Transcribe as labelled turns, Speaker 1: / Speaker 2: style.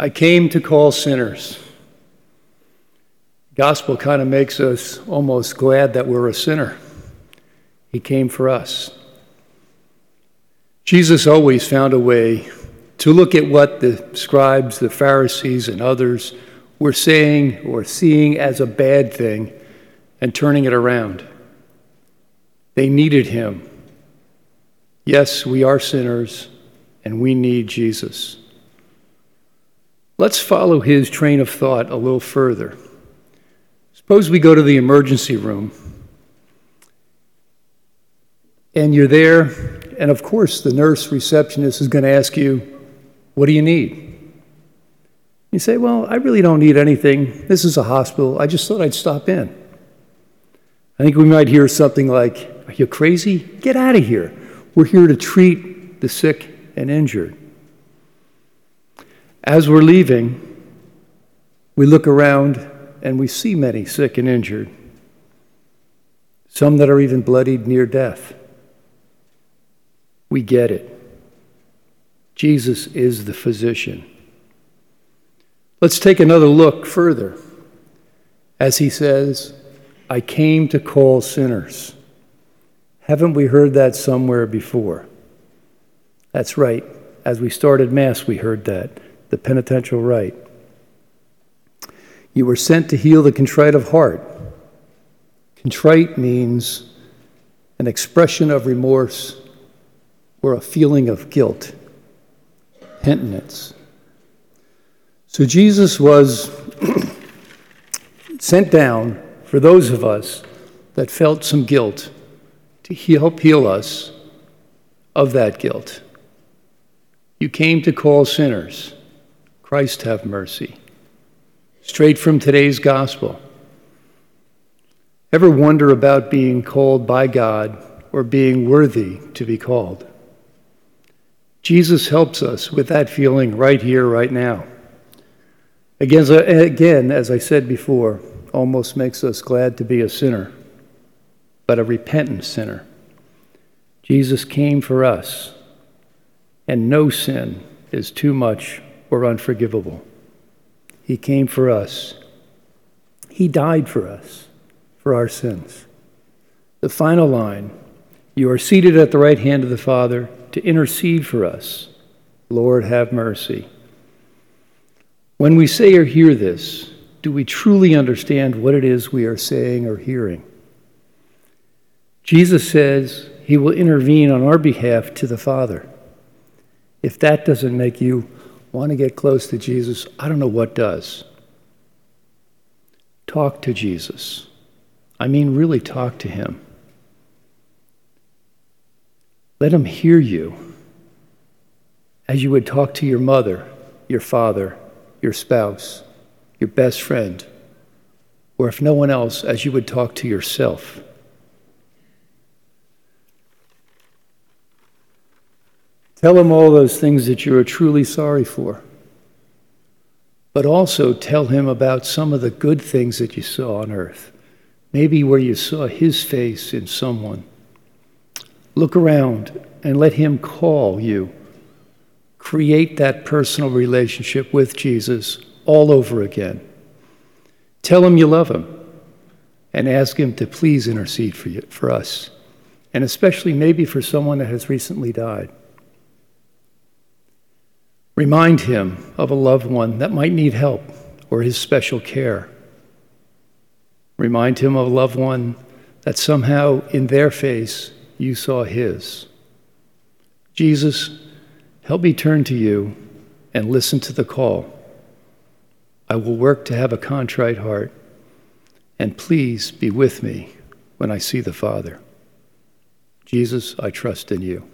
Speaker 1: I came to call sinners. Gospel kind of makes us almost glad that we're a sinner. He came for us. Jesus always found a way to look at what the scribes, the Pharisees, and others were saying or seeing as a bad thing and turning it around. They needed him. Yes, we are sinners and we need Jesus. Let's follow his train of thought a little further. Suppose we go to the emergency room and you're there, and of course, the nurse receptionist is going to ask you, What do you need? You say, Well, I really don't need anything. This is a hospital. I just thought I'd stop in. I think we might hear something like, Are you crazy? Get out of here. We're here to treat the sick and injured. As we're leaving, we look around and we see many sick and injured, some that are even bloodied near death. We get it. Jesus is the physician. Let's take another look further as he says, I came to call sinners. Haven't we heard that somewhere before? That's right. As we started Mass, we heard that the penitential rite. You were sent to heal the contrite of heart. Contrite means an expression of remorse or a feeling of guilt, penitence. So Jesus was sent down for those of us that felt some guilt to help heal us of that guilt. You came to call sinners. Christ have mercy. Straight from today's gospel. Ever wonder about being called by God or being worthy to be called? Jesus helps us with that feeling right here, right now. Again, as I said before, almost makes us glad to be a sinner, but a repentant sinner. Jesus came for us, and no sin is too much or unforgivable. He came for us. He died for us, for our sins. The final line You are seated at the right hand of the Father to intercede for us. Lord, have mercy. When we say or hear this, do we truly understand what it is we are saying or hearing? Jesus says he will intervene on our behalf to the Father. If that doesn't make you want to get close to Jesus, I don't know what does. Talk to Jesus. I mean, really talk to him. Let him hear you as you would talk to your mother, your father, your spouse, your best friend, or if no one else, as you would talk to yourself. Tell him all those things that you are truly sorry for. But also tell him about some of the good things that you saw on earth. Maybe where you saw his face in someone. Look around and let him call you. Create that personal relationship with Jesus all over again. Tell him you love him and ask him to please intercede for, you, for us, and especially maybe for someone that has recently died. Remind him of a loved one that might need help or his special care. Remind him of a loved one that somehow in their face you saw his. Jesus, help me turn to you and listen to the call. I will work to have a contrite heart, and please be with me when I see the Father. Jesus, I trust in you.